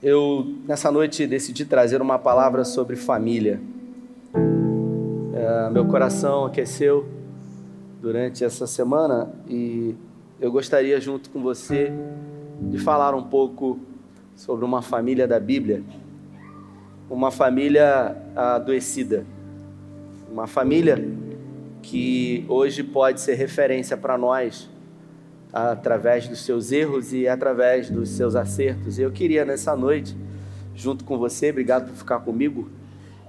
Eu, nessa noite, decidi trazer uma palavra sobre família. É, meu coração aqueceu durante essa semana e eu gostaria, junto com você, de falar um pouco sobre uma família da Bíblia, uma família adoecida, uma família que hoje pode ser referência para nós através dos seus erros e através dos seus acertos. Eu queria nessa noite, junto com você, obrigado por ficar comigo,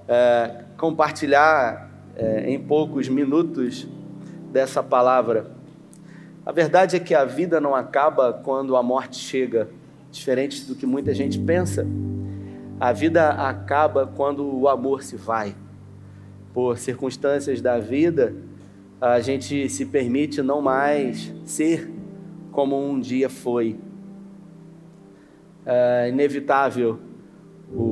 é, compartilhar é, em poucos minutos dessa palavra. A verdade é que a vida não acaba quando a morte chega, diferente do que muita gente pensa. A vida acaba quando o amor se vai. Por circunstâncias da vida, a gente se permite não mais ser como um dia foi. É inevitável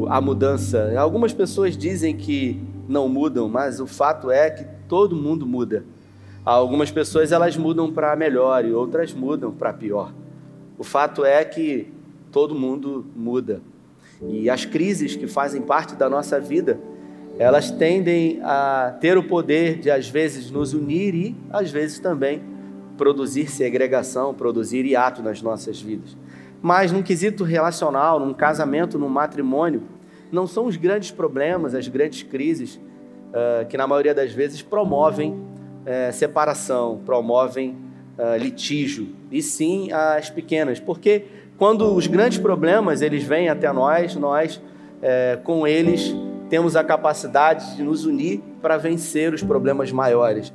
a mudança. Algumas pessoas dizem que não mudam, mas o fato é que todo mundo muda. Algumas pessoas elas mudam para melhor e outras mudam para pior. O fato é que todo mundo muda. E as crises que fazem parte da nossa vida, elas tendem a ter o poder de às vezes nos unir e às vezes também produzir segregação, produzir hiato nas nossas vidas. Mas num quesito relacional, num casamento, num matrimônio, não são os grandes problemas, as grandes crises uh, que na maioria das vezes promovem uh, separação, promovem uh, litígio, e sim as pequenas, porque quando os grandes problemas eles vêm até nós, nós com eles temos a capacidade de nos unir para vencer os problemas maiores.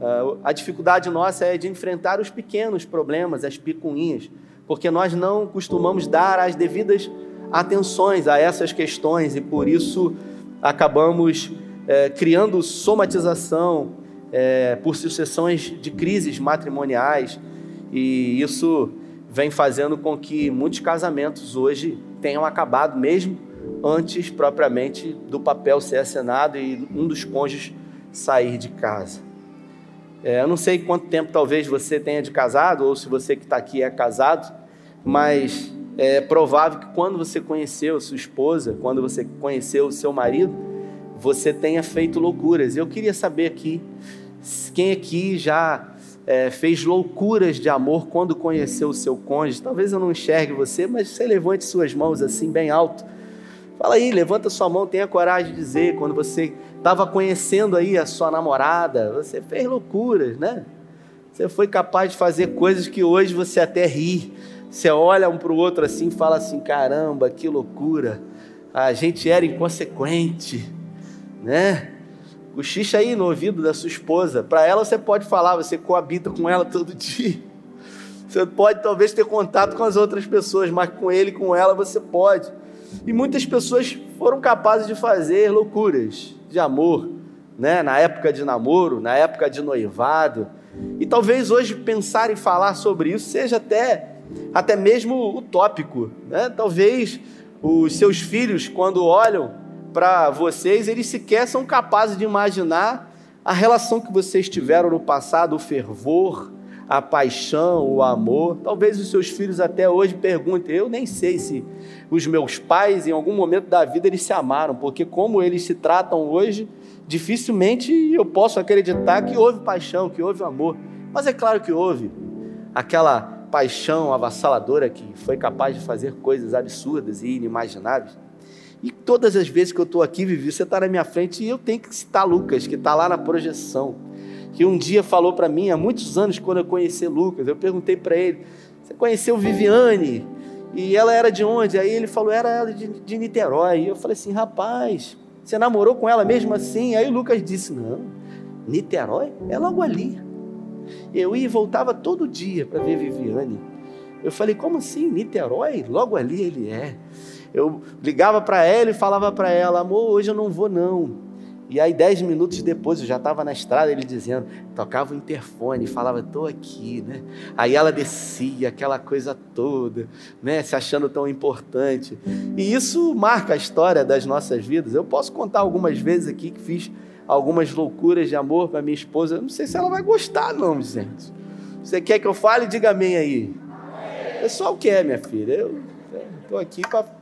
Uh, a dificuldade nossa é de enfrentar os pequenos problemas, as picuinhas, porque nós não costumamos dar as devidas atenções a essas questões e por isso acabamos é, criando somatização é, por sucessões de crises matrimoniais e isso vem fazendo com que muitos casamentos hoje tenham acabado mesmo antes propriamente do papel ser assinado e um dos cônjuges sair de casa. É, eu não sei quanto tempo talvez você tenha de casado, ou se você que está aqui é casado, mas é provável que quando você conheceu sua esposa, quando você conheceu o seu marido, você tenha feito loucuras. Eu queria saber aqui, quem aqui já é, fez loucuras de amor quando conheceu o seu cônjuge? Talvez eu não enxergue você, mas você levante suas mãos assim, bem alto. Fala aí, levanta sua mão, tenha coragem de dizer quando você estava conhecendo aí a sua namorada, você fez loucuras, né? Você foi capaz de fazer coisas que hoje você até ri. Você olha um para o outro assim e fala assim: caramba, que loucura. A gente era inconsequente, né? Cochicha aí no ouvido da sua esposa. Para ela você pode falar, você coabita com ela todo dia. Você pode talvez ter contato com as outras pessoas, mas com ele, com ela você pode. E muitas pessoas foram capazes de fazer loucuras de amor, né? na época de namoro, na época de noivado. E talvez hoje pensar em falar sobre isso seja até, até mesmo utópico. Né? Talvez os seus filhos, quando olham para vocês, eles sequer são capazes de imaginar a relação que vocês tiveram no passado, o fervor, a paixão, o amor. Talvez os seus filhos até hoje perguntem: eu nem sei se os meus pais, em algum momento da vida, eles se amaram, porque como eles se tratam hoje, dificilmente eu posso acreditar que houve paixão, que houve amor. Mas é claro que houve. Aquela paixão avassaladora que foi capaz de fazer coisas absurdas e inimagináveis. E todas as vezes que eu estou aqui, Vivi, você está na minha frente e eu tenho que citar Lucas, que está lá na projeção que um dia falou para mim, há muitos anos, quando eu conheci Lucas, eu perguntei para ele: Você conheceu Viviane? E ela era de onde? Aí ele falou: Era ela de, de Niterói. E eu falei assim: Rapaz, você namorou com ela mesmo assim? Aí o Lucas disse: Não, Niterói é logo ali. Eu ia e voltava todo dia para ver Viviane. Eu falei: Como assim? Niterói? Logo ali ele é. Eu ligava para ela e falava para ela: Amor, hoje eu não vou não. E aí, dez minutos depois, eu já estava na estrada, ele dizendo, tocava o interfone, falava, estou aqui, né? Aí ela descia, aquela coisa toda, né? Se achando tão importante. E isso marca a história das nossas vidas. Eu posso contar algumas vezes aqui que fiz algumas loucuras de amor para minha esposa. Eu não sei se ela vai gostar, não, gente. Você quer que eu fale? Diga amém aí. O pessoal quer, minha filha. Eu estou aqui para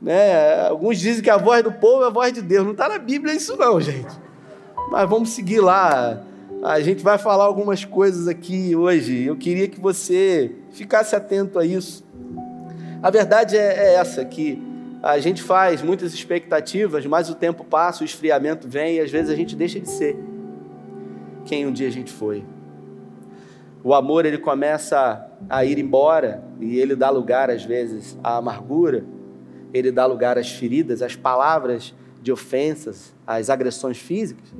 Né? Alguns dizem que a voz do povo é a voz de Deus. Não está na Bíblia isso não, gente. Mas vamos seguir lá. A gente vai falar algumas coisas aqui hoje. Eu queria que você ficasse atento a isso. A verdade é, é essa, que a gente faz muitas expectativas, mas o tempo passa, o esfriamento vem e às vezes a gente deixa de ser quem um dia a gente foi. O amor ele começa a ir embora e ele dá lugar às vezes à amargura, ele dá lugar às feridas, às palavras de ofensas, às agressões físicas,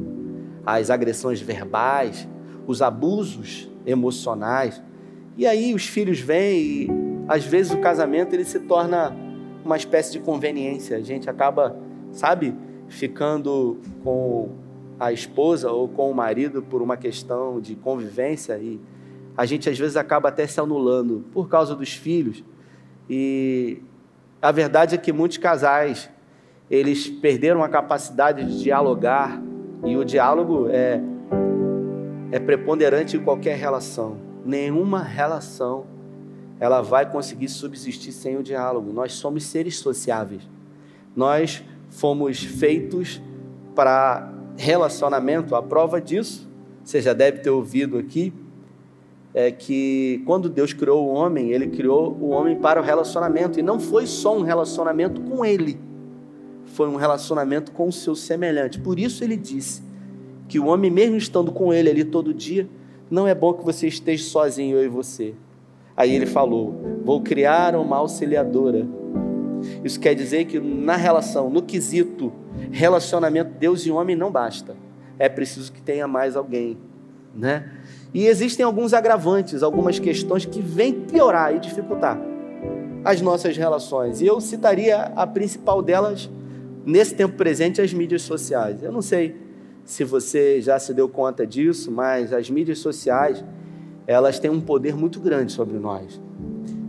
às agressões verbais, os abusos emocionais. E aí os filhos vêm e às vezes o casamento ele se torna uma espécie de conveniência. A gente acaba, sabe, ficando com a esposa ou com o marido por uma questão de convivência e a gente às vezes acaba até se anulando por causa dos filhos. E a verdade é que muitos casais eles perderam a capacidade de dialogar e o diálogo é é preponderante em qualquer relação. Nenhuma relação ela vai conseguir subsistir sem o diálogo. Nós somos seres sociáveis. Nós fomos feitos para relacionamento. A prova disso, você já deve ter ouvido aqui, é que quando Deus criou o homem, ele criou o homem para o relacionamento. E não foi só um relacionamento com ele, foi um relacionamento com o seu semelhante. Por isso ele disse que o homem, mesmo estando com ele ali todo dia, não é bom que você esteja sozinho, eu e você. Aí ele falou: Vou criar uma auxiliadora. Isso quer dizer que na relação, no quesito relacionamento Deus e homem não basta. É preciso que tenha mais alguém, né? E existem alguns agravantes, algumas questões que vêm piorar e dificultar as nossas relações. E eu citaria a principal delas nesse tempo presente, as mídias sociais. Eu não sei se você já se deu conta disso, mas as mídias sociais elas têm um poder muito grande sobre nós.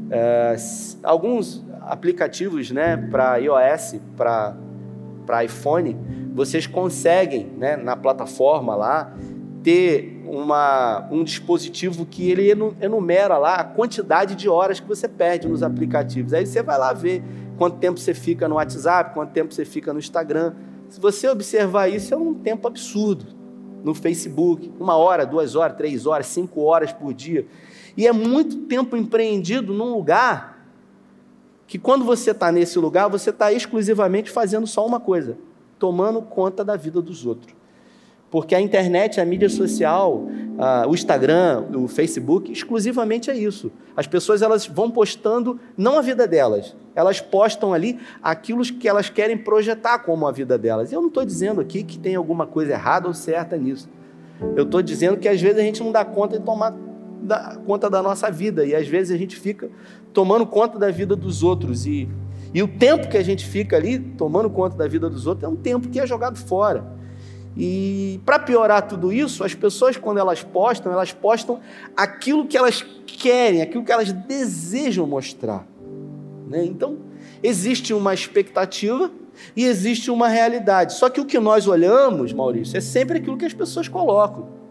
É, alguns aplicativos né, para iOS, para iPhone, vocês conseguem, né, na plataforma lá, ter uma, um dispositivo que ele enumera lá a quantidade de horas que você perde nos aplicativos. Aí você vai lá ver quanto tempo você fica no WhatsApp, quanto tempo você fica no Instagram. Se você observar isso, é um tempo absurdo no Facebook, uma hora, duas horas, três horas, cinco horas por dia. E é muito tempo empreendido num lugar que, quando você está nesse lugar, você está exclusivamente fazendo só uma coisa: tomando conta da vida dos outros. Porque a internet, a mídia social, o Instagram, o Facebook, exclusivamente é isso. As pessoas elas vão postando não a vida delas, elas postam ali aquilo que elas querem projetar como a vida delas. Eu não estou dizendo aqui que tem alguma coisa errada ou certa nisso. Eu estou dizendo que às vezes a gente não dá conta de tomar da, conta da nossa vida e às vezes a gente fica tomando conta da vida dos outros e, e o tempo que a gente fica ali tomando conta da vida dos outros é um tempo que é jogado fora. E para piorar tudo isso, as pessoas, quando elas postam, elas postam aquilo que elas querem, aquilo que elas desejam mostrar. Né? Então, existe uma expectativa e existe uma realidade. Só que o que nós olhamos, Maurício, é sempre aquilo que as pessoas colocam.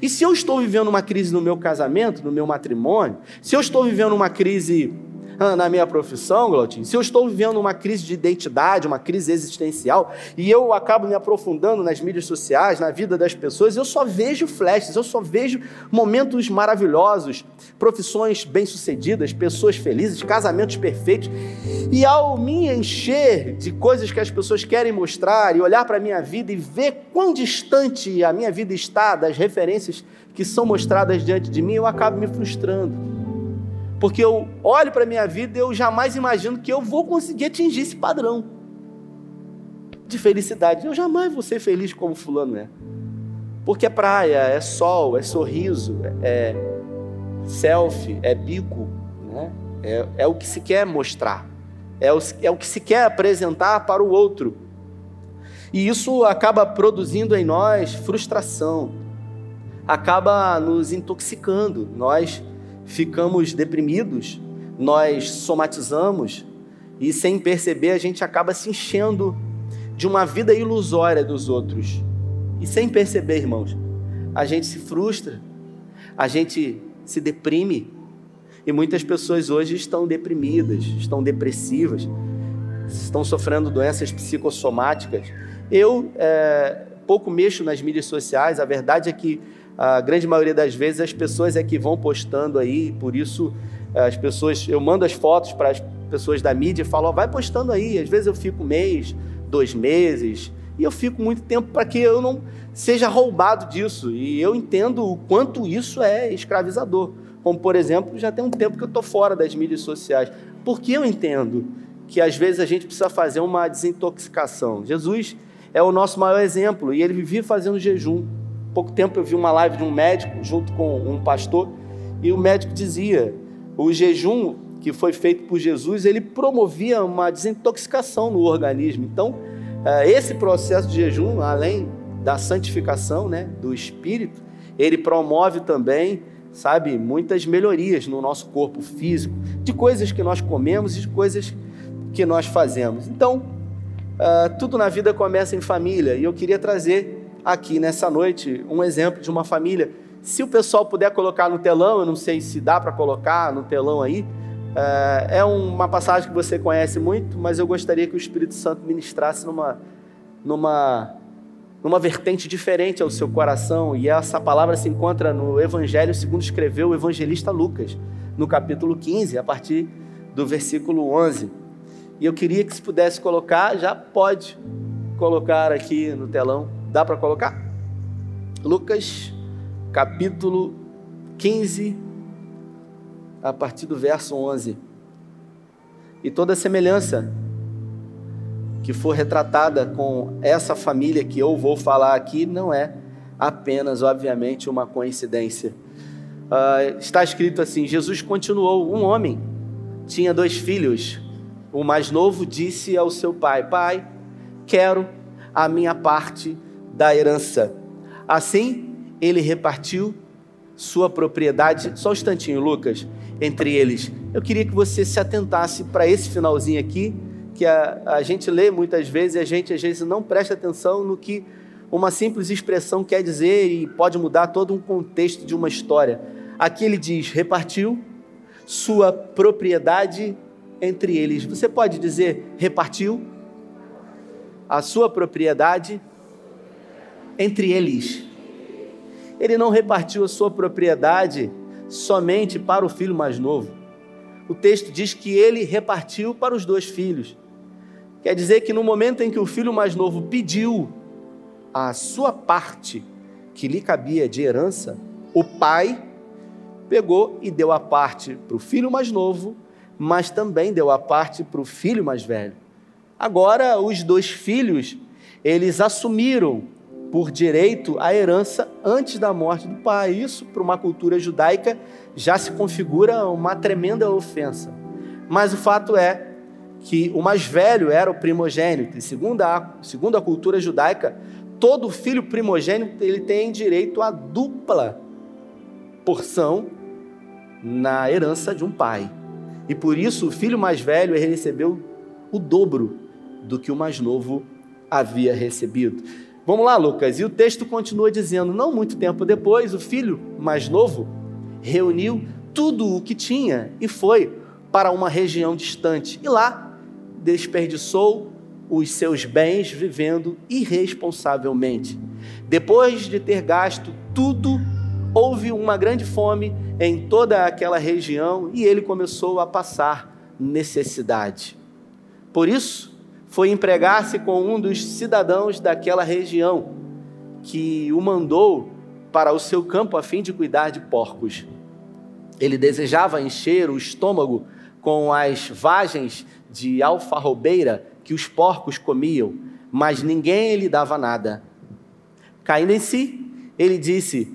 E se eu estou vivendo uma crise no meu casamento, no meu matrimônio, se eu estou vivendo uma crise na minha profissão, Glautinho, se eu estou vivendo uma crise de identidade, uma crise existencial, e eu acabo me aprofundando nas mídias sociais, na vida das pessoas, eu só vejo flashes, eu só vejo momentos maravilhosos, profissões bem-sucedidas, pessoas felizes, casamentos perfeitos. E ao me encher de coisas que as pessoas querem mostrar e olhar para a minha vida e ver quão distante a minha vida está das referências que são mostradas diante de mim, eu acabo me frustrando. Porque eu olho para a minha vida e eu jamais imagino que eu vou conseguir atingir esse padrão de felicidade. Eu jamais vou ser feliz como fulano é. Porque é praia, é sol, é sorriso, é selfie, é bico, né? é, é o que se quer mostrar, é o, é o que se quer apresentar para o outro. E isso acaba produzindo em nós frustração, acaba nos intoxicando. Nós ficamos deprimidos, nós somatizamos e sem perceber a gente acaba se enchendo de uma vida ilusória dos outros. E sem perceber, irmãos, a gente se frustra, a gente se deprime. E muitas pessoas hoje estão deprimidas, estão depressivas, estão sofrendo doenças psicossomáticas. Eu é, pouco mexo nas mídias sociais, a verdade é que a grande maioria das vezes as pessoas é que vão postando aí, por isso as pessoas, eu mando as fotos para as pessoas da mídia e falo, oh, vai postando aí, às vezes eu fico um mês, dois meses, e eu fico muito tempo para que eu não seja roubado disso. E eu entendo o quanto isso é escravizador. Como, por exemplo, já tem um tempo que eu estou fora das mídias sociais. Porque eu entendo que às vezes a gente precisa fazer uma desintoxicação. Jesus é o nosso maior exemplo e ele vivia fazendo jejum. Pouco tempo eu vi uma live de um médico junto com um pastor e o médico dizia: o jejum que foi feito por Jesus, ele promovia uma desintoxicação no organismo. Então, é, esse processo de jejum, além da santificação né, do espírito, ele promove também, sabe, muitas melhorias no nosso corpo físico, de coisas que nós comemos e de coisas que nós fazemos. Então, uh, tudo na vida começa em família e eu queria trazer aqui nessa noite um exemplo de uma família. Se o pessoal puder colocar no telão, eu não sei se dá para colocar no telão aí, é, é uma passagem que você conhece muito, mas eu gostaria que o Espírito Santo ministrasse numa, numa, numa vertente diferente ao seu coração. E essa palavra se encontra no Evangelho segundo escreveu o evangelista Lucas, no capítulo 15, a partir do versículo 11. E eu queria que se pudesse colocar, já pode colocar aqui no telão. Dá para colocar? Lucas, capítulo 15, a partir do verso 11. E toda semelhança que for retratada com essa família que eu vou falar aqui não é apenas, obviamente, uma coincidência. Uh, está escrito assim: Jesus continuou. Um homem tinha dois filhos. O mais novo disse ao seu pai: Pai, quero a minha parte da herança. Assim, ele repartiu sua propriedade. Só um instantinho, Lucas entre eles. Eu queria que você se atentasse para esse finalzinho aqui, que a, a gente lê muitas vezes e a gente às vezes não presta atenção no que uma simples expressão quer dizer e pode mudar todo um contexto de uma história. Aqui ele diz: repartiu sua propriedade entre eles. Você pode dizer repartiu a sua propriedade entre eles. Ele não repartiu a sua propriedade somente para o filho mais novo. O texto diz que ele repartiu para os dois filhos. Quer dizer que no momento em que o filho mais novo pediu a sua parte que lhe cabia de herança, o pai pegou e deu a parte para o filho mais novo, mas também deu a parte para o filho mais velho. Agora, os dois filhos, eles assumiram por direito a herança antes da morte do pai. Isso, para uma cultura judaica, já se configura uma tremenda ofensa. Mas o fato é que o mais velho era o primogênito, e segundo a, segundo a cultura judaica, todo filho primogênito ele tem direito a dupla porção na herança de um pai. E por isso o filho mais velho recebeu o dobro do que o mais novo havia recebido. Vamos lá, Lucas. E o texto continua dizendo: Não muito tempo depois, o filho mais novo reuniu tudo o que tinha e foi para uma região distante. E lá desperdiçou os seus bens vivendo irresponsavelmente. Depois de ter gasto tudo, houve uma grande fome em toda aquela região e ele começou a passar necessidade. Por isso, foi empregar-se com um dos cidadãos daquela região, que o mandou para o seu campo a fim de cuidar de porcos. Ele desejava encher o estômago com as vagens de alfarrobeira que os porcos comiam, mas ninguém lhe dava nada. Caindo em si, ele disse: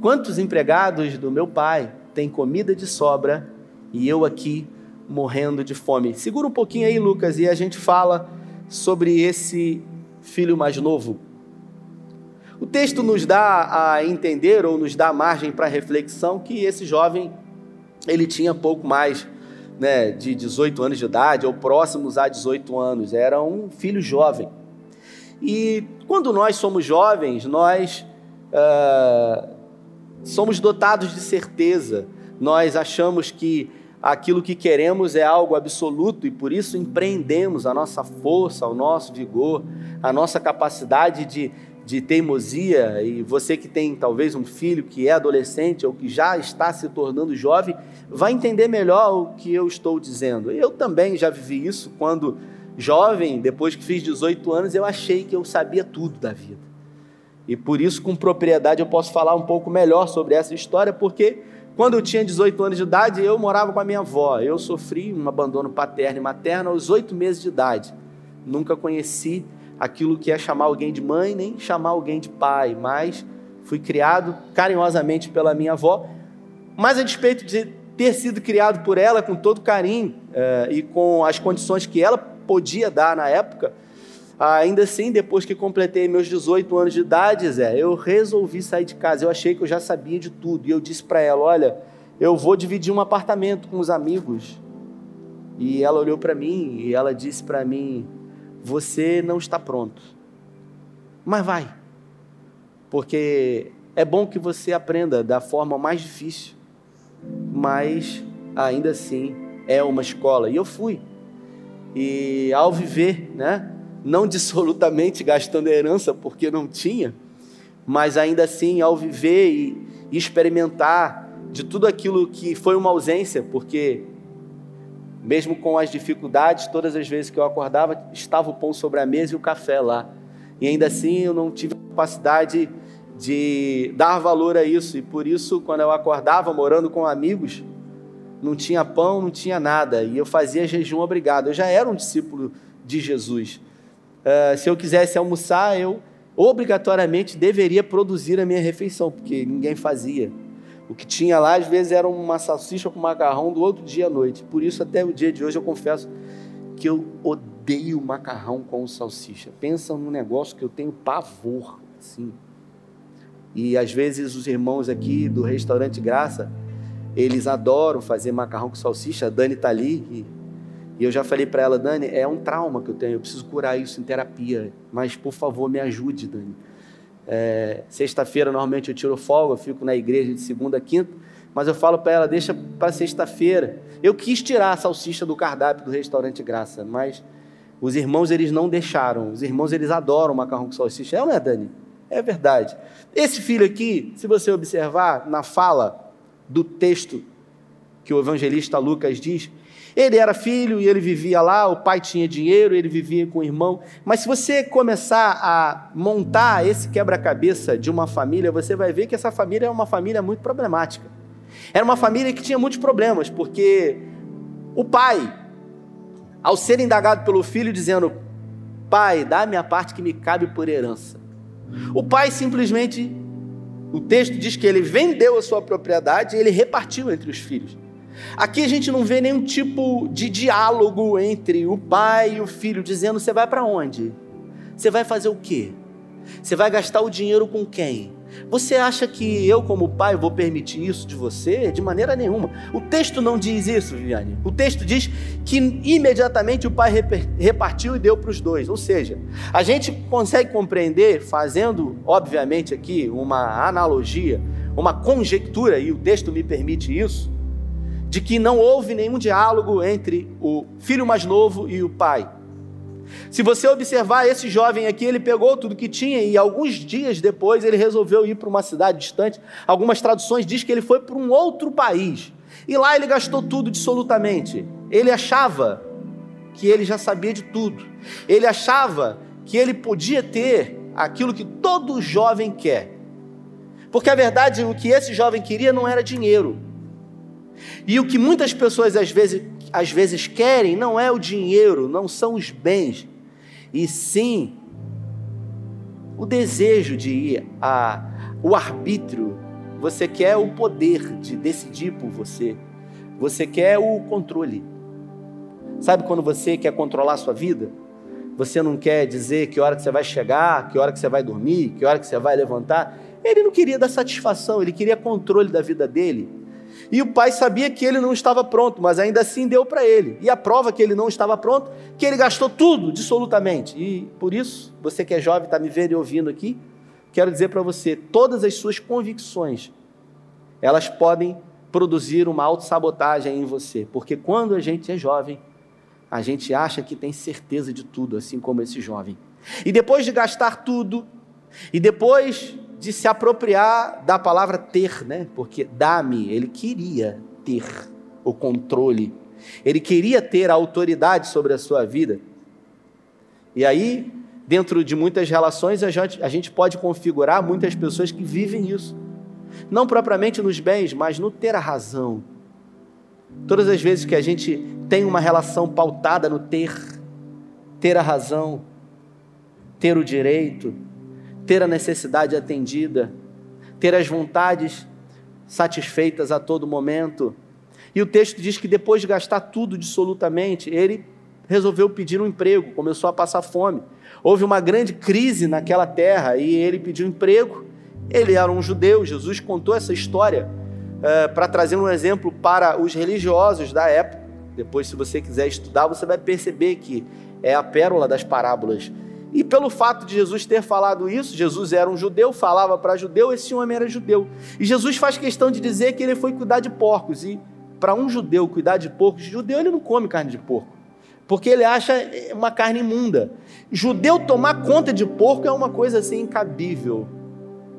Quantos empregados do meu pai têm comida de sobra e eu aqui morrendo de fome. Segura um pouquinho aí, Lucas, e a gente fala sobre esse filho mais novo. O texto nos dá a entender ou nos dá margem para reflexão que esse jovem ele tinha pouco mais né, de 18 anos de idade ou próximos a 18 anos. Era um filho jovem. E quando nós somos jovens, nós uh, somos dotados de certeza. Nós achamos que aquilo que queremos é algo absoluto e por isso empreendemos a nossa força, o nosso vigor, a nossa capacidade de, de teimosia. E você que tem talvez um filho que é adolescente ou que já está se tornando jovem, vai entender melhor o que eu estou dizendo. Eu também já vivi isso quando jovem, depois que fiz 18 anos, eu achei que eu sabia tudo da vida. E por isso, com propriedade, eu posso falar um pouco melhor sobre essa história, porque quando eu tinha 18 anos de idade, eu morava com a minha avó. Eu sofri um abandono paterno e materno aos 8 meses de idade. Nunca conheci aquilo que é chamar alguém de mãe, nem chamar alguém de pai, mas fui criado carinhosamente pela minha avó. Mas a despeito de ter sido criado por ela com todo carinho eh, e com as condições que ela podia dar na época, ainda assim, depois que completei meus 18 anos de idade, Zé, eu resolvi sair de casa. Eu achei que eu já sabia de tudo. E eu disse para ela: Olha, eu vou dividir um apartamento com os amigos. E ela olhou para mim e ela disse para mim: Você não está pronto. Mas vai. Porque é bom que você aprenda da forma mais difícil. Mas ainda assim é uma escola. E eu fui. E ao viver, né? Não dissolutamente gastando herança porque não tinha, mas ainda assim ao viver e, experimentar de tudo aquilo que foi uma ausência, porque mesmo com as dificuldades, todas as vezes que eu acordava, estava o pão sobre a mesa e o café lá. E ainda assim eu não tive a capacidade de dar valor a isso, e por isso, quando eu acordava morando com amigos, não tinha pão, não tinha nada, e eu fazia jejum obrigado. Eu já era um discípulo de Jesus. Uh, se eu quisesse almoçar, eu obrigatoriamente deveria produzir a minha refeição, porque ninguém fazia. O que tinha lá, às vezes, era uma salsicha com macarrão do outro dia à noite. Por isso, até o dia de hoje, eu confesso que eu odeio macarrão com salsicha. Pensa num negócio que eu tenho pavor, assim. E às vezes os irmãos aqui do restaurante Graça, eles adoram fazer macarrão com salsicha. A Dani está ali, e eu já falei para ela, Dani, é um trauma que eu tenho, eu preciso curar isso em terapia, mas por favor me ajude, Dani. É, Sexta-feira normalmente eu tiro folga, eu fico na igreja de segunda a quinta, mas eu falo para ela, deixa para sexta-feira. Eu quis tirar a salsicha do cardápio do restaurante Graça, mas os irmãos eles não deixaram. Os irmãos eles adoram macarrão com salsicha. É ou não é, Dani? É verdade. Esse filho aqui, se você observar na fala do texto que o evangelista Lucas diz, ele era filho e ele vivia lá, o pai tinha dinheiro, ele vivia com o irmão. Mas se você começar a montar esse quebra-cabeça de uma família, você vai ver que essa família é uma família muito problemática. Era uma família que tinha muitos problemas, porque o pai, ao ser indagado pelo filho, dizendo: Pai, dá a minha parte que me cabe por herança. O pai simplesmente, o texto diz que ele vendeu a sua propriedade e ele repartiu entre os filhos. Aqui a gente não vê nenhum tipo de diálogo entre o pai e o filho, dizendo: você vai para onde? Você vai fazer o quê? Você vai gastar o dinheiro com quem? Você acha que eu, como pai, vou permitir isso de você? De maneira nenhuma. O texto não diz isso, Viviane. O texto diz que imediatamente o pai repartiu e deu para os dois. Ou seja, a gente consegue compreender, fazendo, obviamente, aqui uma analogia, uma conjectura, e o texto me permite isso, de que não houve nenhum diálogo entre o filho mais novo e o pai. Se você observar esse jovem aqui, ele pegou tudo que tinha e alguns dias depois ele resolveu ir para uma cidade distante. Algumas traduções diz que ele foi para um outro país. E lá ele gastou tudo absolutamente. Ele achava que ele já sabia de tudo. Ele achava que ele podia ter aquilo que todo jovem quer. Porque a verdade, o que esse jovem queria não era dinheiro. E o que muitas pessoas às vezes, às vezes querem não é o dinheiro, não são os bens, e sim o desejo de ir a o arbítrio. Você quer o poder de decidir por você. Você quer o controle. Sabe quando você quer controlar a sua vida? Você não quer dizer que hora que você vai chegar, que hora que você vai dormir, que hora que você vai levantar. Ele não queria dar satisfação, ele queria controle da vida dele. E o pai sabia que ele não estava pronto, mas ainda assim deu para ele. E a prova que ele não estava pronto, que ele gastou tudo, absolutamente. E por isso, você que é jovem, está me vendo e ouvindo aqui, quero dizer para você: todas as suas convicções, elas podem produzir uma autossabotagem em você, porque quando a gente é jovem, a gente acha que tem certeza de tudo, assim como esse jovem. E depois de gastar tudo, e depois de se apropriar da palavra ter, né? Porque dá-me, ele queria ter o controle, ele queria ter a autoridade sobre a sua vida. E aí, dentro de muitas relações, a gente, a gente pode configurar muitas pessoas que vivem isso. Não propriamente nos bens, mas no ter a razão. Todas as vezes que a gente tem uma relação pautada no ter, ter a razão, ter o direito, ter a necessidade atendida, ter as vontades satisfeitas a todo momento. E o texto diz que depois de gastar tudo absolutamente, ele resolveu pedir um emprego, começou a passar fome. Houve uma grande crise naquela terra e ele pediu emprego. Ele era um judeu, Jesus contou essa história uh, para trazer um exemplo para os religiosos da época. Depois, se você quiser estudar, você vai perceber que é a pérola das parábolas. E pelo fato de Jesus ter falado isso, Jesus era um judeu, falava para judeu, esse homem era judeu. E Jesus faz questão de dizer que ele foi cuidar de porcos. E para um judeu cuidar de porcos, judeu ele não come carne de porco porque ele acha uma carne imunda. Judeu tomar conta de porco é uma coisa assim incabível.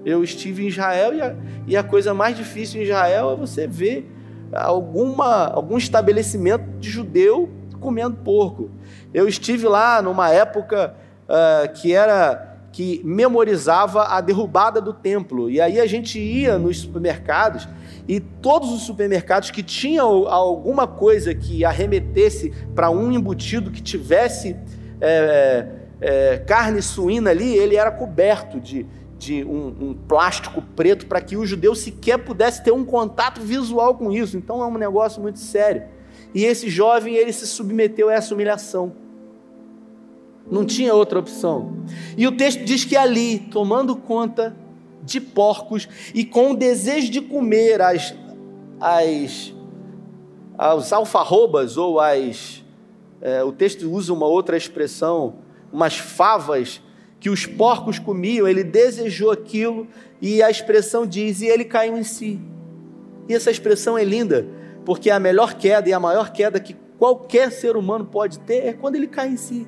Eu estive em Israel e a, e a coisa mais difícil em Israel é você ver alguma, algum estabelecimento de judeu comendo porco. Eu estive lá numa época uh, que era que memorizava a derrubada do templo. E aí a gente ia nos supermercados e todos os supermercados que tinham alguma coisa que arremetesse para um embutido que tivesse é, é, carne suína ali, ele era coberto de, de um, um plástico preto para que o judeu sequer pudesse ter um contato visual com isso. Então é um negócio muito sério. E esse jovem ele se submeteu a essa humilhação. Não tinha outra opção. E o texto diz que ali, tomando conta de porcos e com o desejo de comer as, as, as alfarrobas ou as. É, o texto usa uma outra expressão, umas favas que os porcos comiam, ele desejou aquilo e a expressão diz: e ele caiu em si. E essa expressão é linda, porque a melhor queda e a maior queda que qualquer ser humano pode ter é quando ele cai em si.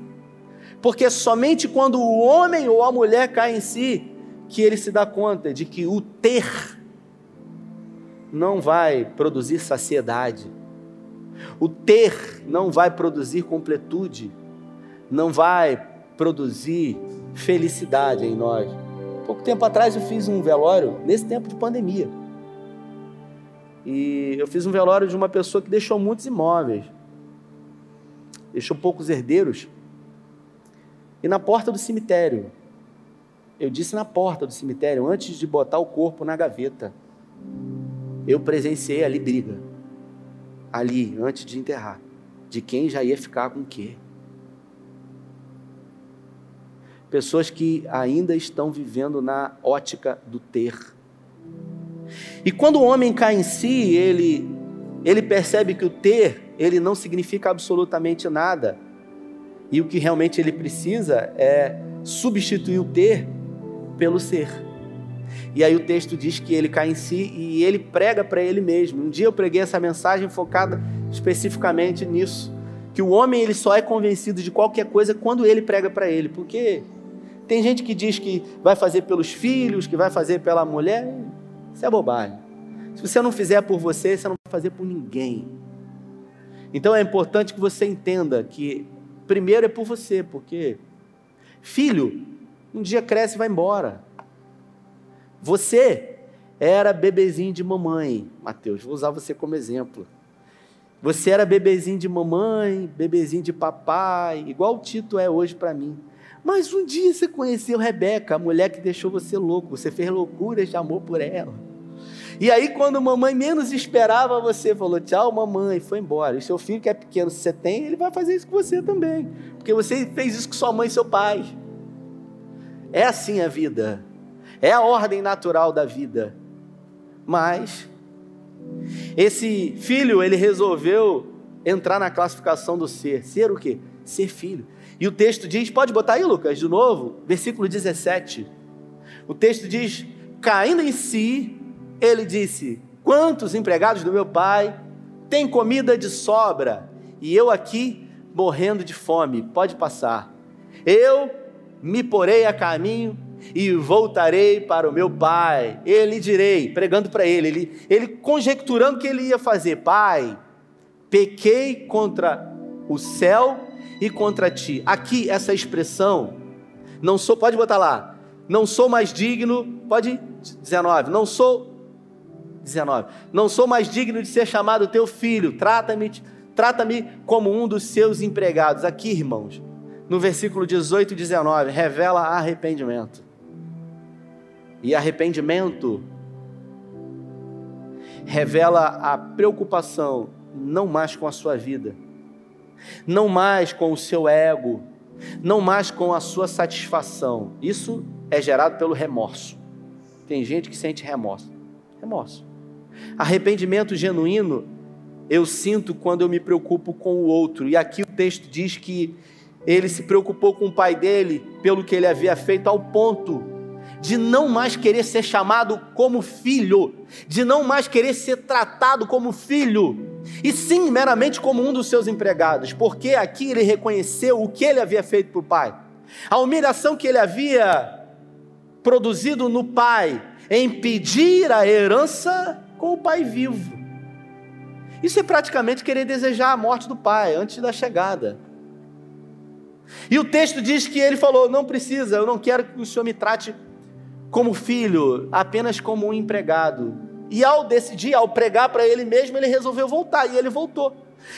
Porque somente quando o homem ou a mulher cai em si que ele se dá conta de que o ter não vai produzir saciedade, o ter não vai produzir completude, não vai produzir felicidade em nós. Pouco tempo atrás eu fiz um velório, nesse tempo de pandemia. E eu fiz um velório de uma pessoa que deixou muitos imóveis, deixou poucos herdeiros. E na porta do cemitério, eu disse na porta do cemitério, antes de botar o corpo na gaveta. Eu presenciei ali briga. Ali, antes de enterrar. De quem já ia ficar com o quê. Pessoas que ainda estão vivendo na ótica do ter. E quando o homem cai em si, ele, ele percebe que o ter, ele não significa absolutamente nada. E o que realmente ele precisa é substituir o ter pelo ser. E aí o texto diz que ele cai em si e ele prega para ele mesmo. Um dia eu preguei essa mensagem focada especificamente nisso, que o homem ele só é convencido de qualquer coisa quando ele prega para ele, porque tem gente que diz que vai fazer pelos filhos, que vai fazer pela mulher, isso é bobagem. Se você não fizer por você, você não vai fazer por ninguém. Então é importante que você entenda que primeiro é por você, porque filho um dia cresce e vai embora. Você era bebezinho de mamãe, Mateus, vou usar você como exemplo. Você era bebezinho de mamãe, bebezinho de papai, igual o Tito é hoje para mim. Mas um dia você conheceu Rebeca, a mulher que deixou você louco, você fez loucuras de amor por ela. E aí, quando mamãe menos esperava, você falou: Tchau, mamãe, foi embora. E seu filho, que é pequeno, se você tem, ele vai fazer isso com você também. Porque você fez isso com sua mãe e seu pai. É assim a vida. É a ordem natural da vida. Mas esse filho, ele resolveu entrar na classificação do ser. Ser o quê? Ser filho. E o texto diz, pode botar aí, Lucas, de novo, versículo 17. O texto diz: caindo em si, ele disse: quantos empregados do meu pai têm comida de sobra e eu aqui morrendo de fome? Pode passar. Eu me porei a caminho e voltarei para o meu pai. Ele direi, pregando para ele, ele, ele conjecturando o que ele ia fazer: Pai, pequei contra o céu e contra ti. Aqui, essa expressão, não sou, pode botar lá, não sou mais digno, pode 19, não sou 19, não sou mais digno de ser chamado teu filho, trata-me trata-me como um dos seus empregados. Aqui, irmãos, no versículo 18 e 19, revela arrependimento. E arrependimento revela a preocupação não mais com a sua vida, não mais com o seu ego, não mais com a sua satisfação. Isso é gerado pelo remorso. Tem gente que sente remorso. Remorso. Arrependimento genuíno eu sinto quando eu me preocupo com o outro. E aqui o texto diz que ele se preocupou com o pai dele pelo que ele havia feito ao ponto de não mais querer ser chamado como filho, de não mais querer ser tratado como filho, e sim meramente como um dos seus empregados, porque aqui ele reconheceu o que ele havia feito para o pai, a humilhação que ele havia produzido no pai, em pedir a herança com o pai vivo. Isso é praticamente querer desejar a morte do pai antes da chegada. E o texto diz que ele falou: Não precisa, eu não quero que o senhor me trate como filho, apenas como um empregado. E ao decidir, ao pregar para ele mesmo, ele resolveu voltar e ele voltou.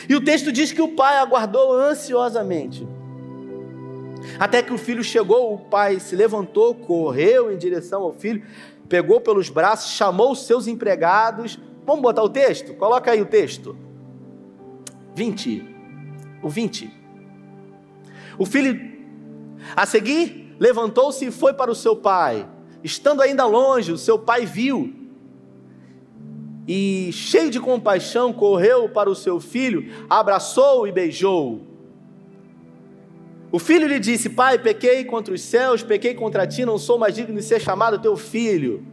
E o texto diz que o pai aguardou ansiosamente. Até que o filho chegou, o pai se levantou, correu em direção ao filho, pegou pelos braços, chamou os seus empregados. Vamos botar o texto? Coloca aí o texto. 20. O 20. O filho, a seguir, levantou-se e foi para o seu pai. Estando ainda longe, o seu pai viu e, cheio de compaixão, correu para o seu filho, abraçou e beijou. O filho lhe disse: Pai, pequei contra os céus, pequei contra ti, não sou mais digno de ser chamado teu filho.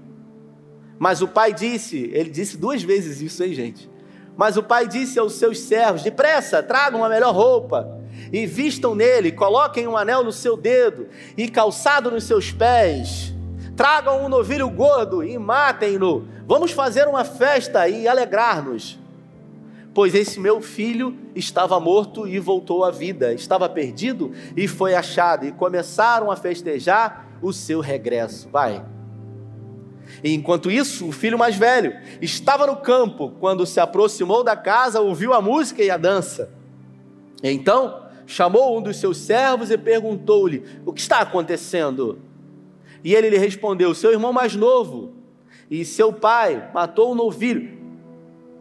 Mas o pai disse, ele disse duas vezes isso, hein, gente? Mas o pai disse aos seus servos: Depressa, tragam uma melhor roupa e vistam nele, coloquem um anel no seu dedo e calçado nos seus pés Tragam um novilho gordo e matem-no. Vamos fazer uma festa e alegrar-nos. Pois esse meu filho estava morto e voltou à vida, estava perdido e foi achado, e começaram a festejar o seu regresso. Vai. E enquanto isso, o filho mais velho estava no campo, quando se aproximou da casa, ouviu a música e a dança. Então, chamou um dos seus servos e perguntou-lhe: O que está acontecendo? E ele lhe respondeu: Seu irmão mais novo e seu pai matou um novilho.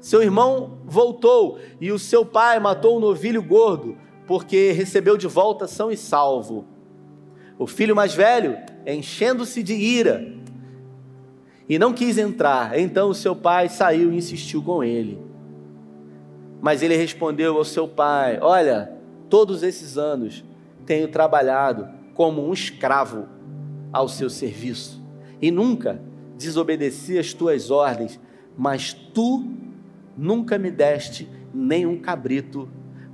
Seu irmão voltou e o seu pai matou o um novilho gordo, porque recebeu de volta são e salvo. O filho mais velho, enchendo-se de ira, e não quis entrar. Então o seu pai saiu e insistiu com ele. Mas ele respondeu ao seu pai: Olha, todos esses anos tenho trabalhado como um escravo ao seu serviço e nunca desobedeci as tuas ordens, mas tu nunca me deste nenhum cabrito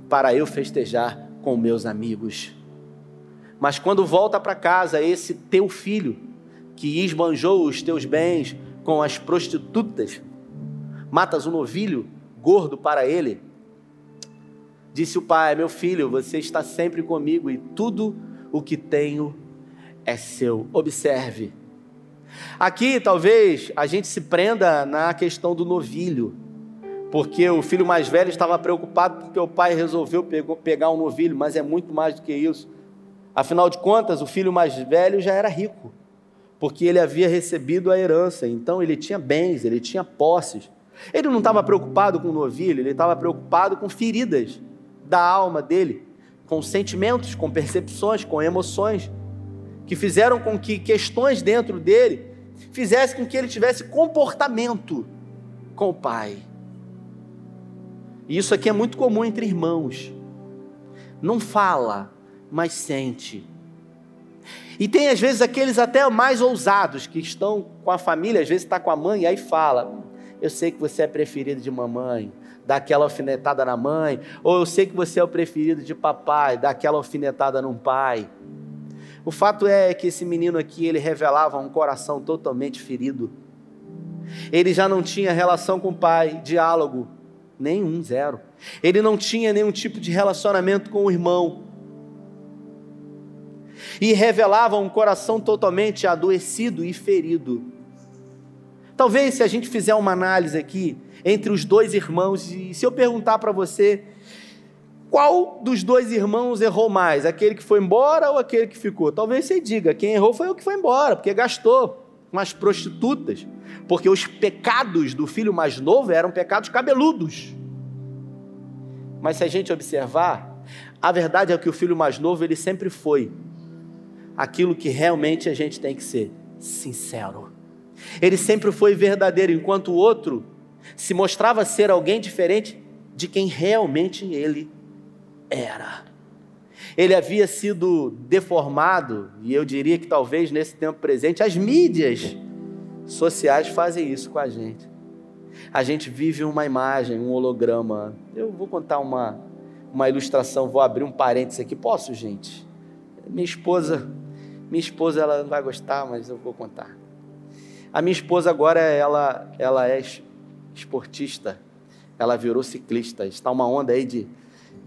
para eu festejar com meus amigos. Mas quando volta para casa esse teu filho, que esbanjou os teus bens com as prostitutas, matas um novilho gordo para ele, disse o pai: Meu filho, você está sempre comigo e tudo o que tenho é seu. Observe. Aqui talvez a gente se prenda na questão do novilho, porque o filho mais velho estava preocupado porque o pai resolveu pegar um novilho, mas é muito mais do que isso. Afinal de contas, o filho mais velho já era rico, porque ele havia recebido a herança, então ele tinha bens, ele tinha posses. Ele não estava preocupado com o novilho, ele estava preocupado com feridas da alma dele, com sentimentos, com percepções, com emoções que fizeram com que questões dentro dele fizessem com que ele tivesse comportamento com o pai. E isso aqui é muito comum entre irmãos. Não fala, mas sente. E tem às vezes aqueles até mais ousados que estão com a família, às vezes está com a mãe e aí fala: Eu sei que você é preferido de mamãe, dá aquela alfinetada na mãe, ou eu sei que você é o preferido de papai, dá aquela alfinetada num pai. O fato é que esse menino aqui, ele revelava um coração totalmente ferido. Ele já não tinha relação com o pai, diálogo, nenhum, zero. Ele não tinha nenhum tipo de relacionamento com o irmão. E revelava um coração totalmente adoecido e ferido. Talvez se a gente fizer uma análise aqui entre os dois irmãos, e se eu perguntar para você, qual dos dois irmãos errou mais? Aquele que foi embora ou aquele que ficou? Talvez você diga, quem errou foi o que foi embora, porque gastou com as prostitutas, porque os pecados do filho mais novo eram pecados cabeludos. Mas se a gente observar, a verdade é que o filho mais novo ele sempre foi aquilo que realmente a gente tem que ser, sincero. Ele sempre foi verdadeiro, enquanto o outro se mostrava ser alguém diferente de quem realmente ele era. Ele havia sido deformado, e eu diria que talvez nesse tempo presente, as mídias sociais fazem isso com a gente. A gente vive uma imagem, um holograma. Eu vou contar uma, uma ilustração, vou abrir um parênteses aqui. Posso, gente? Minha esposa, minha esposa ela não vai gostar, mas eu vou contar. A minha esposa agora ela ela é esportista, ela virou ciclista. Está uma onda aí de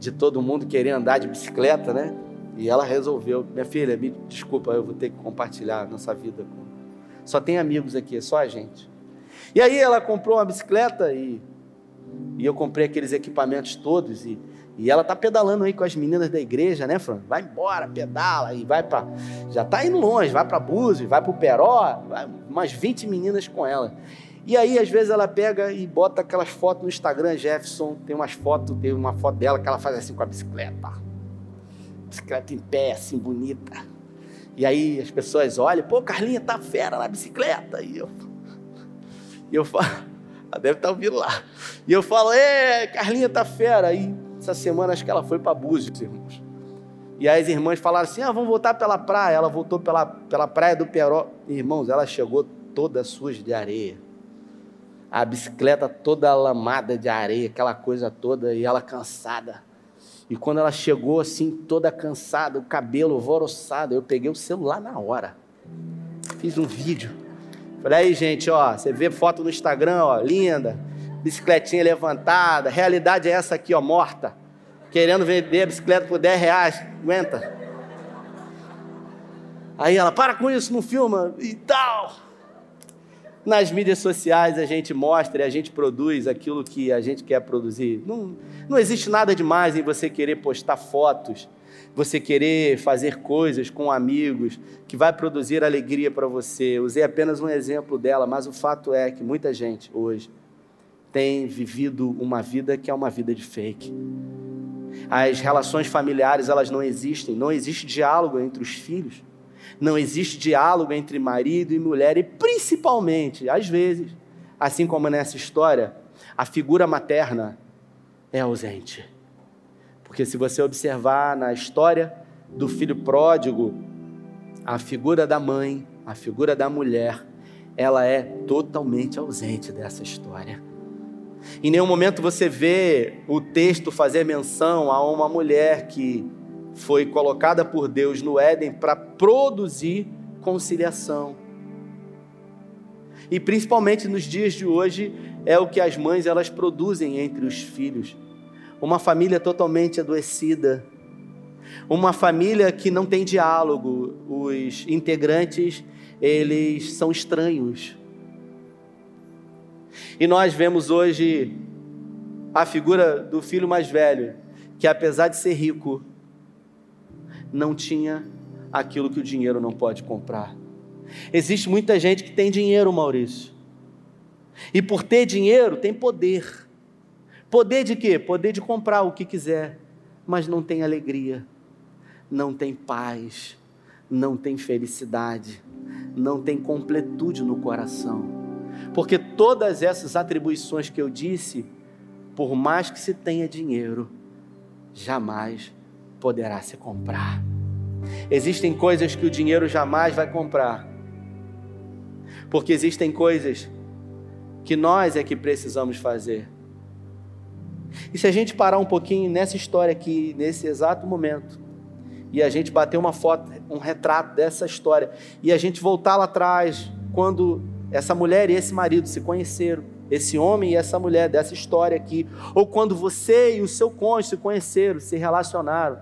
de todo mundo querer andar de bicicleta, né? E ela resolveu, minha filha, me desculpa, eu vou ter que compartilhar nossa vida. Só tem amigos aqui, é só a gente. E aí ela comprou uma bicicleta e, e eu comprei aqueles equipamentos todos e, e ela tá pedalando aí com as meninas da igreja, né, Fran? Vai embora, pedala e vai para já tá indo longe, vai para Búzios, vai para o Peró, vai, umas 20 meninas com ela. E aí, às vezes, ela pega e bota aquelas fotos no Instagram, Jefferson. Tem umas fotos, tem uma foto dela que ela faz assim com a bicicleta. Bicicleta em pé, assim, bonita. E aí as pessoas olham, pô, Carlinha tá fera na bicicleta. E eu, e eu falo, ela deve estar tá ouvindo lá. E eu falo, é, Carlinha tá fera. Aí, essa semana, acho que ela foi para Búzios, irmãos. E aí as irmãs falaram assim: ah, vamos voltar pela praia. Ela voltou pela, pela praia do Peró. Irmãos, ela chegou toda suja de areia a bicicleta toda lamada de areia, aquela coisa toda, e ela cansada. E quando ela chegou assim, toda cansada, o cabelo alvoroçado, eu peguei o celular na hora. Fiz um vídeo. Falei, aí, gente, ó, você vê foto no Instagram, ó, linda, bicicletinha levantada. Realidade é essa aqui, ó, morta. Querendo vender a bicicleta por 10 reais. Aguenta. Aí ela, para com isso, não filma e tal. Nas mídias sociais a gente mostra e a gente produz aquilo que a gente quer produzir. Não, não existe nada demais em você querer postar fotos, você querer fazer coisas com amigos que vai produzir alegria para você. Usei apenas um exemplo dela, mas o fato é que muita gente hoje tem vivido uma vida que é uma vida de fake. As relações familiares elas não existem, não existe diálogo entre os filhos não existe diálogo entre marido e mulher, e principalmente, às vezes, assim como nessa história, a figura materna é ausente. Porque se você observar na história do filho pródigo, a figura da mãe, a figura da mulher, ela é totalmente ausente dessa história. Em nenhum momento você vê o texto fazer menção a uma mulher que foi colocada por Deus no Éden para produzir conciliação. E principalmente nos dias de hoje é o que as mães elas produzem entre os filhos. Uma família totalmente adoecida, uma família que não tem diálogo, os integrantes eles são estranhos. E nós vemos hoje a figura do filho mais velho, que apesar de ser rico, não tinha aquilo que o dinheiro não pode comprar. Existe muita gente que tem dinheiro, Maurício. E por ter dinheiro, tem poder. Poder de quê? Poder de comprar o que quiser, mas não tem alegria, não tem paz, não tem felicidade, não tem completude no coração. Porque todas essas atribuições que eu disse, por mais que se tenha dinheiro, jamais poderá se comprar. Existem coisas que o dinheiro jamais vai comprar. Porque existem coisas que nós é que precisamos fazer. E se a gente parar um pouquinho nessa história aqui, nesse exato momento, e a gente bater uma foto, um retrato dessa história, e a gente voltar lá atrás, quando essa mulher e esse marido se conheceram, esse homem e essa mulher dessa história aqui, ou quando você e o seu cônjuge se conheceram, se relacionaram,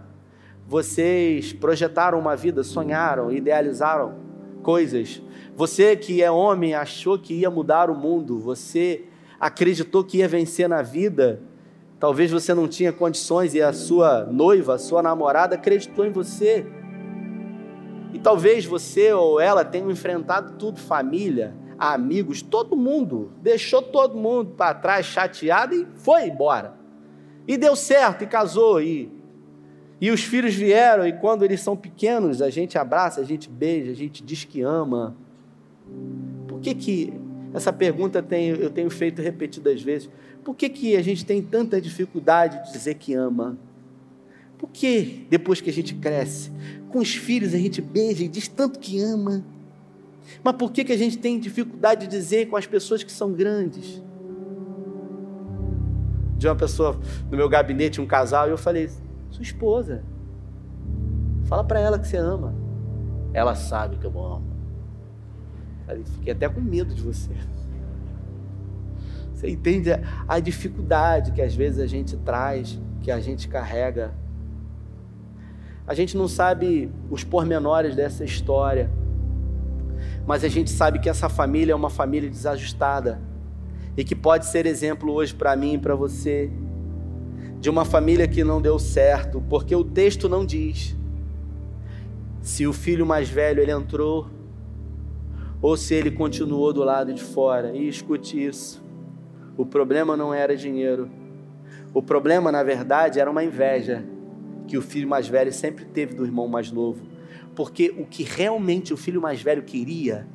vocês projetaram uma vida, sonharam, idealizaram coisas. Você que é homem achou que ia mudar o mundo, você acreditou que ia vencer na vida, Talvez você não tinha condições e a sua noiva, a sua namorada acreditou em você. E talvez você ou ela tenham enfrentado tudo, família, amigos, todo mundo, deixou todo mundo para trás chateado e foi embora. E deu certo e casou e e os filhos vieram e quando eles são pequenos, a gente abraça, a gente beija, a gente diz que ama. Por que que essa pergunta tem, eu tenho feito repetidas vezes? Por que, que a gente tem tanta dificuldade de dizer que ama? Por que depois que a gente cresce, com os filhos a gente beija e diz tanto que ama? Mas por que, que a gente tem dificuldade de dizer com as pessoas que são grandes? De uma pessoa no meu gabinete, um casal, e eu falei: sua esposa, fala para ela que você ama. Ela sabe que eu amo. Falei, fiquei até com medo de você. Você entende a dificuldade que às vezes a gente traz, que a gente carrega. A gente não sabe os pormenores dessa história, mas a gente sabe que essa família é uma família desajustada e que pode ser exemplo hoje para mim e para você de uma família que não deu certo, porque o texto não diz se o filho mais velho ele entrou ou se ele continuou do lado de fora. E escute isso. O problema não era dinheiro. O problema, na verdade, era uma inveja que o filho mais velho sempre teve do irmão mais novo. Porque o que realmente o filho mais velho queria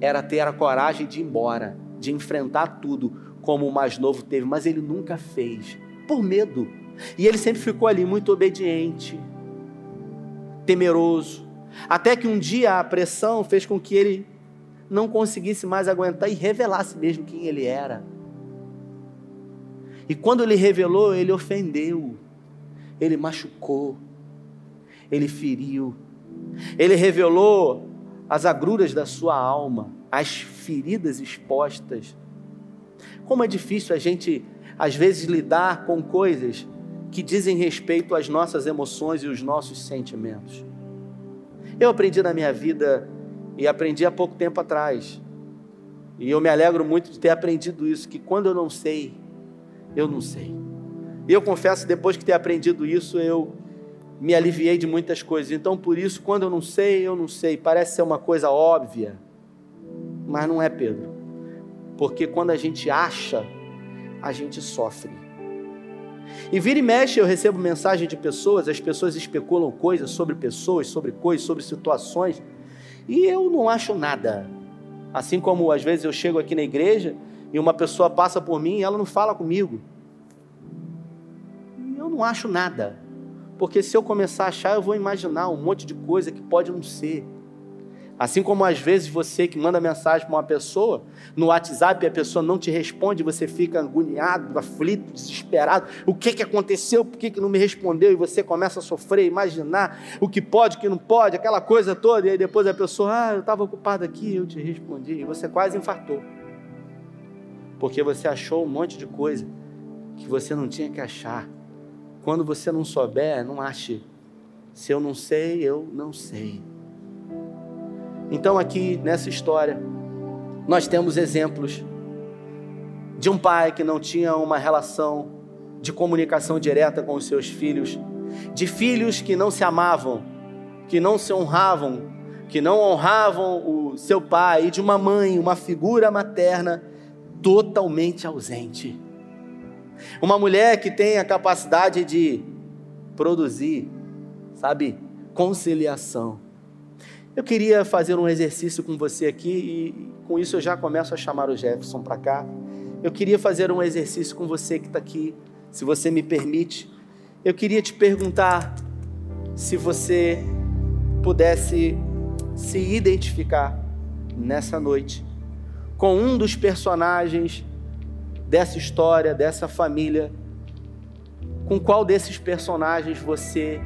era ter a coragem de ir embora, de enfrentar tudo, como o mais novo teve, mas ele nunca fez, por medo. E ele sempre ficou ali muito obediente, temeroso, até que um dia a pressão fez com que ele não conseguisse mais aguentar e revelasse mesmo quem ele era. E quando ele revelou, ele ofendeu, ele machucou, ele feriu, ele revelou as agruras da sua alma, as feridas expostas. Como é difícil a gente, às vezes, lidar com coisas que dizem respeito às nossas emoções e os nossos sentimentos. Eu aprendi na minha vida e aprendi há pouco tempo atrás. E eu me alegro muito de ter aprendido isso, que quando eu não sei, eu não sei. E eu confesso, depois que ter aprendido isso, eu me aliviei de muitas coisas. Então, por isso, quando eu não sei, eu não sei. Parece ser uma coisa óbvia, mas não é, Pedro. Porque quando a gente acha, a gente sofre. E vira e mexe, eu recebo mensagem de pessoas, as pessoas especulam coisas sobre pessoas, sobre coisas, sobre situações, e eu não acho nada. Assim como às vezes eu chego aqui na igreja e uma pessoa passa por mim e ela não fala comigo. Eu não acho nada. Porque se eu começar a achar, eu vou imaginar um monte de coisa que pode não ser. Assim como às vezes você que manda mensagem para uma pessoa no WhatsApp e a pessoa não te responde, você fica agoniado, aflito, desesperado. O que, que aconteceu? Por que, que não me respondeu? E você começa a sofrer, imaginar o que pode, o que não pode, aquela coisa toda. E aí depois a pessoa, ah, eu estava ocupado aqui, eu te respondi. E você quase infartou porque você achou um monte de coisa que você não tinha que achar. Quando você não souber, não ache. Se eu não sei, eu não sei. Então, aqui nessa história, nós temos exemplos de um pai que não tinha uma relação de comunicação direta com os seus filhos, de filhos que não se amavam, que não se honravam, que não honravam o seu pai, e de uma mãe, uma figura materna totalmente ausente. Uma mulher que tem a capacidade de produzir, sabe, conciliação. Eu queria fazer um exercício com você aqui e com isso eu já começo a chamar o Jefferson para cá. Eu queria fazer um exercício com você que está aqui, se você me permite. Eu queria te perguntar se você pudesse se identificar nessa noite com um dos personagens dessa história, dessa família, com qual desses personagens você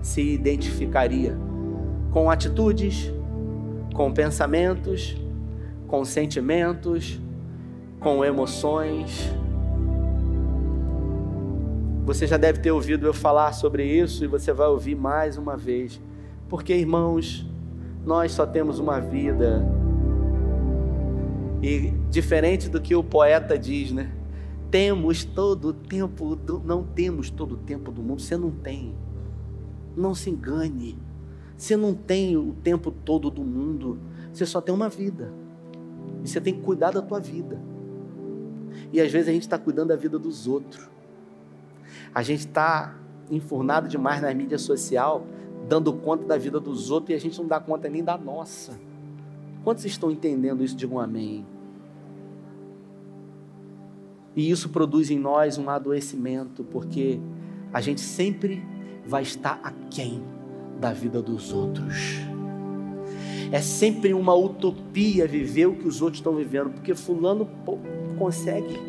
se identificaria? Com atitudes, com pensamentos, com sentimentos, com emoções? Você já deve ter ouvido eu falar sobre isso e você vai ouvir mais uma vez. Porque, irmãos, nós só temos uma vida. E diferente do que o poeta diz, né? temos todo o tempo, do, não temos todo o tempo do mundo, você não tem. Não se engane. Você não tem o tempo todo do mundo, você só tem uma vida. E você tem que cuidar da tua vida. E às vezes a gente está cuidando da vida dos outros. A gente está enfurnado demais na mídia social, dando conta da vida dos outros e a gente não dá conta nem da nossa. Quantos estão entendendo isso? Digam amém. E isso produz em nós um adoecimento, porque a gente sempre vai estar aquém da vida dos outros. É sempre uma utopia viver o que os outros estão vivendo, porque fulano consegue.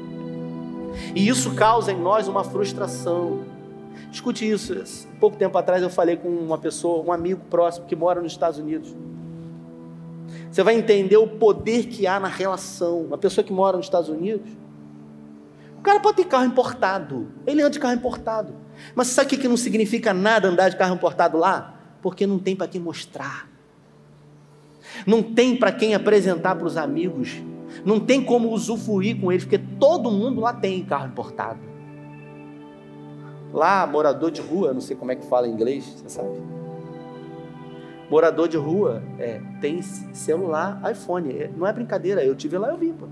E isso causa em nós uma frustração. Escute isso. Pouco tempo atrás eu falei com uma pessoa, um amigo próximo que mora nos Estados Unidos. Você vai entender o poder que há na relação. Uma pessoa que mora nos Estados Unidos, o cara pode ter carro importado, ele anda de carro importado. Mas sabe o que não significa nada andar de carro importado lá? Porque não tem para quem mostrar, não tem para quem apresentar para os amigos, não tem como usufruir com eles, porque todo mundo lá tem carro importado. Lá, morador de rua, não sei como é que fala em inglês, você sabe? Morador de rua é, tem celular, iPhone, é, não é brincadeira, eu tive lá, eu vi, pô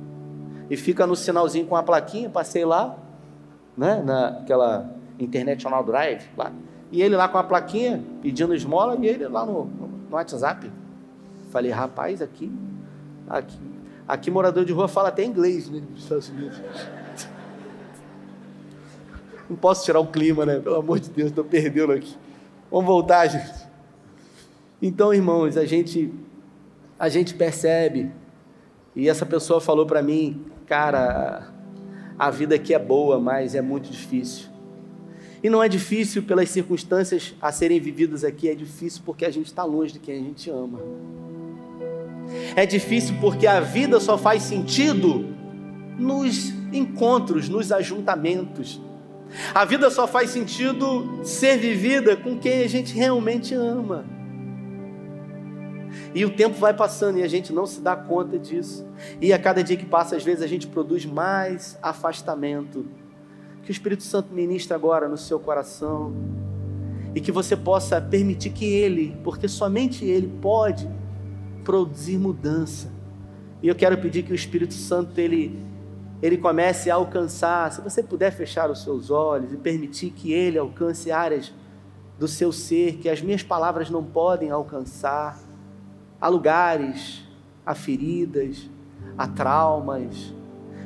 e fica no sinalzinho com a plaquinha, passei lá, né, naquela International Drive, lá, e ele lá com a plaquinha, pedindo esmola, e ele lá no, no WhatsApp. Falei, rapaz, aqui, aqui, aqui morador de rua fala até inglês, né, nos Estados Unidos. Não posso tirar o clima, né? Pelo amor de Deus, estou perdendo aqui. Vamos voltar, gente. Então, irmãos, a gente, a gente percebe, e essa pessoa falou para mim, cara, a vida aqui é boa, mas é muito difícil. E não é difícil pelas circunstâncias a serem vividas aqui, é difícil porque a gente está longe de quem a gente ama. É difícil porque a vida só faz sentido nos encontros, nos ajuntamentos. A vida só faz sentido ser vivida com quem a gente realmente ama. E o tempo vai passando e a gente não se dá conta disso. E a cada dia que passa, às vezes a gente produz mais afastamento. Que o Espírito Santo ministre agora no seu coração e que você possa permitir que Ele, porque somente Ele pode produzir mudança. E eu quero pedir que o Espírito Santo ele ele comece a alcançar, se você puder fechar os seus olhos e permitir que ele alcance áreas do seu ser que as minhas palavras não podem alcançar Há lugares, há feridas, há traumas,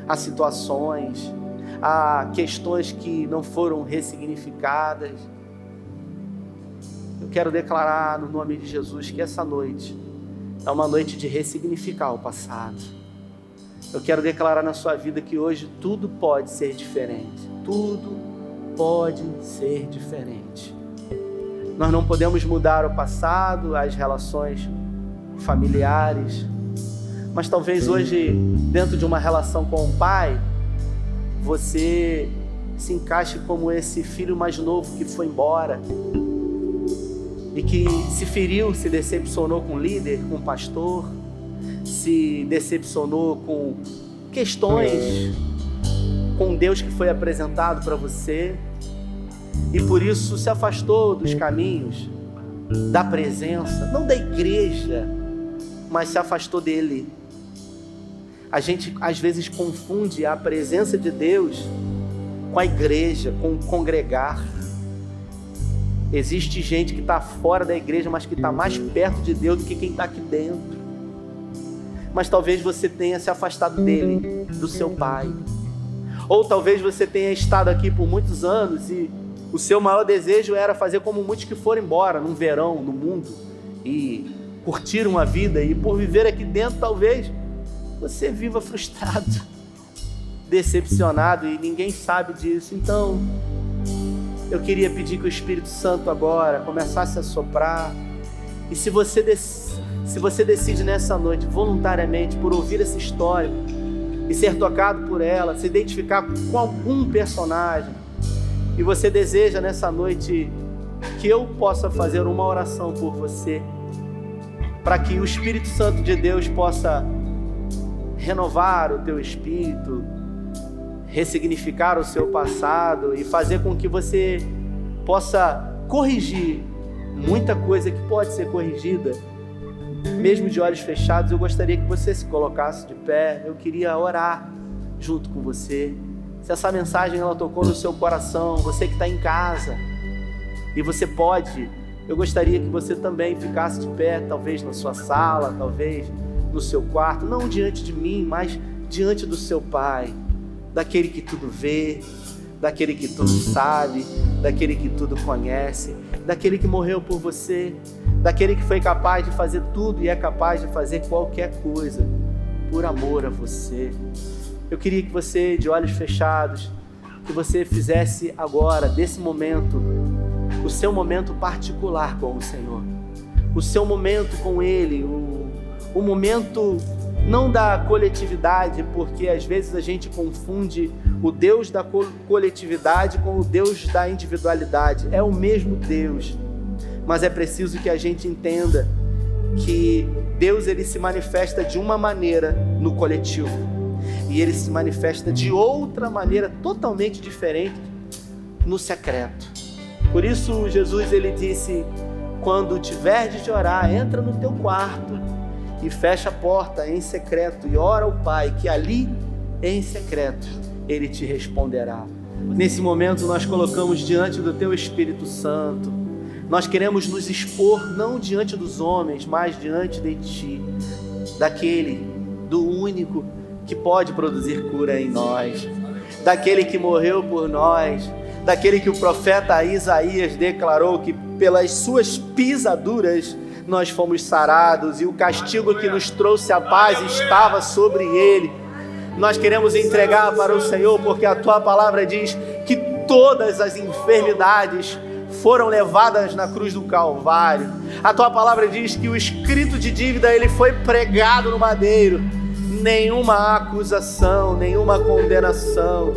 há situações, há questões que não foram ressignificadas. Eu quero declarar no nome de Jesus que essa noite é uma noite de ressignificar o passado. Eu quero declarar na sua vida que hoje tudo pode ser diferente. Tudo pode ser diferente. Nós não podemos mudar o passado, as relações familiares. Mas talvez hoje, dentro de uma relação com o pai, você se encaixe como esse filho mais novo que foi embora e que se feriu, se decepcionou com o líder, com o pastor, se decepcionou com questões com Deus que foi apresentado para você e por isso se afastou dos caminhos da presença, não da igreja, mas se afastou dele. A gente às vezes confunde a presença de Deus com a igreja, com o congregar. Existe gente que está fora da igreja, mas que está mais perto de Deus do que quem está aqui dentro. Mas talvez você tenha se afastado dele, do seu pai. Ou talvez você tenha estado aqui por muitos anos e o seu maior desejo era fazer como muitos que foram embora num verão, no mundo, e curtiram a vida e por viver aqui dentro, talvez você viva frustrado, decepcionado e ninguém sabe disso. Então, eu queria pedir que o Espírito Santo agora começasse a soprar. E se você, se você decide nessa noite, voluntariamente, por ouvir essa história e ser tocado por ela, se identificar com algum personagem, e você deseja nessa noite que eu possa fazer uma oração por você, para que o Espírito Santo de Deus possa renovar o teu espírito, ressignificar o seu passado e fazer com que você possa corrigir muita coisa que pode ser corrigida, mesmo de olhos fechados. Eu gostaria que você se colocasse de pé. Eu queria orar junto com você. Se essa mensagem ela tocou no seu coração, você que está em casa e você pode, eu gostaria que você também ficasse de pé, talvez na sua sala, talvez no seu quarto, não diante de mim, mas diante do seu Pai, daquele que tudo vê, daquele que tudo sabe, daquele que tudo conhece, daquele que morreu por você, daquele que foi capaz de fazer tudo e é capaz de fazer qualquer coisa por amor a você. Eu queria que você, de olhos fechados, que você fizesse agora, desse momento, o seu momento particular com o Senhor, o seu momento com Ele, o o momento não da coletividade, porque às vezes a gente confunde o Deus da coletividade com o Deus da individualidade. É o mesmo Deus, mas é preciso que a gente entenda que Deus ele se manifesta de uma maneira no coletivo e ele se manifesta de outra maneira totalmente diferente no secreto. Por isso Jesus ele disse: quando tiveres de orar, entra no teu quarto e fecha a porta em secreto e ora ao Pai, que ali em secreto ele te responderá. Nesse momento nós colocamos diante do teu Espírito Santo. Nós queremos nos expor não diante dos homens, mas diante de ti, daquele, do único que pode produzir cura em nós, daquele que morreu por nós, daquele que o profeta Isaías declarou que pelas suas pisaduras nós fomos sarados e o castigo que nos trouxe a paz estava sobre ele. Nós queremos entregar para o Senhor, porque a tua palavra diz que todas as enfermidades foram levadas na cruz do Calvário. A tua palavra diz que o escrito de dívida ele foi pregado no madeiro. Nenhuma acusação, nenhuma condenação.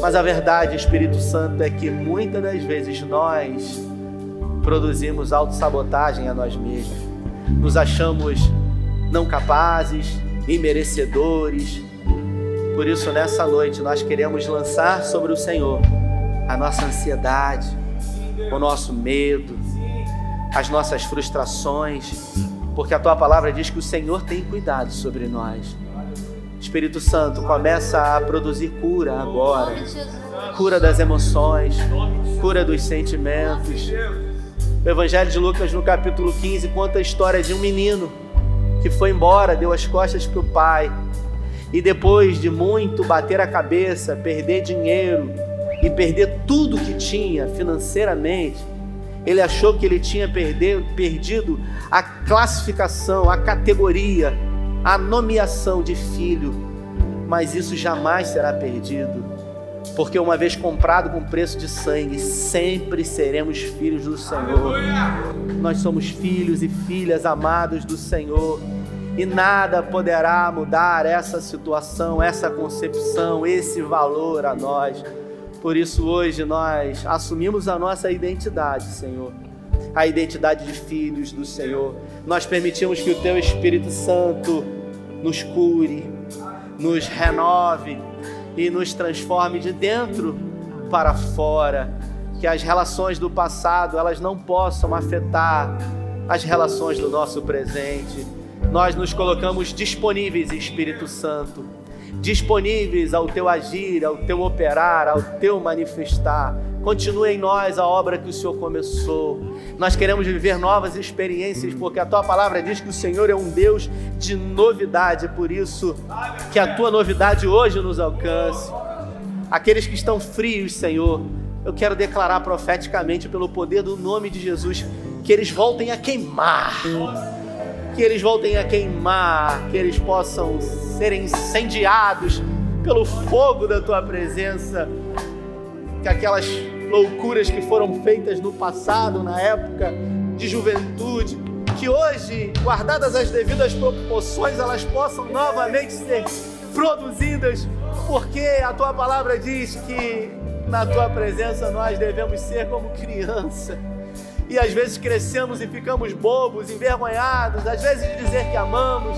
Mas a verdade, Espírito Santo, é que muitas das vezes nós produzimos autossabotagem a nós mesmos. Nos achamos não capazes, imerecedores. Por isso, nessa noite, nós queremos lançar sobre o Senhor a nossa ansiedade, o nosso medo, as nossas frustrações, porque a tua palavra diz que o Senhor tem cuidado sobre nós. Espírito Santo, começa a produzir cura agora. Cura das emoções, cura dos sentimentos o Evangelho de Lucas, no capítulo 15, conta a história de um menino que foi embora, deu as costas para o pai, e depois de muito bater a cabeça, perder dinheiro e perder tudo que tinha financeiramente, ele achou que ele tinha perder, perdido a classificação, a categoria, a nomeação de filho, mas isso jamais será perdido porque uma vez comprado com preço de sangue, sempre seremos filhos do Senhor. Nós somos filhos e filhas amados do Senhor. E nada poderá mudar essa situação, essa concepção, esse valor a nós. Por isso, hoje nós assumimos a nossa identidade, Senhor, a identidade de filhos do Senhor. Nós permitimos que o Teu Espírito Santo nos cure, nos renove, e nos transforme de dentro para fora, que as relações do passado elas não possam afetar as relações do nosso presente. Nós nos colocamos disponíveis, Espírito Santo, disponíveis ao teu agir, ao teu operar, ao teu manifestar. Continue em nós a obra que o Senhor começou. Nós queremos viver novas experiências, porque a tua palavra diz que o Senhor é um Deus de novidade, por isso que a tua novidade hoje nos alcance. Aqueles que estão frios, Senhor, eu quero declarar profeticamente pelo poder do nome de Jesus que eles voltem a queimar que eles voltem a queimar, que eles possam ser incendiados pelo fogo da tua presença, que aquelas loucuras que foram feitas no passado, na época de juventude, que hoje, guardadas as devidas proporções, elas possam novamente ser produzidas, porque a tua palavra diz que na tua presença nós devemos ser como criança. E às vezes crescemos e ficamos bobos, envergonhados, às vezes de dizer que amamos,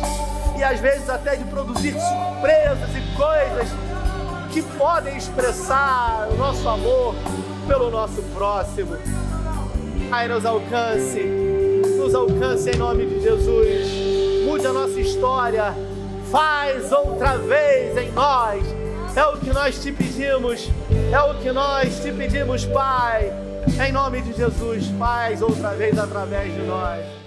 e às vezes até de produzir surpresas e coisas que podem expressar o nosso amor pelo nosso próximo. Ai, nos alcance, nos alcance em nome de Jesus. Mude a nossa história, faz outra vez em nós. É o que nós te pedimos, é o que nós te pedimos, Pai. Em nome de Jesus, faz outra vez através de nós.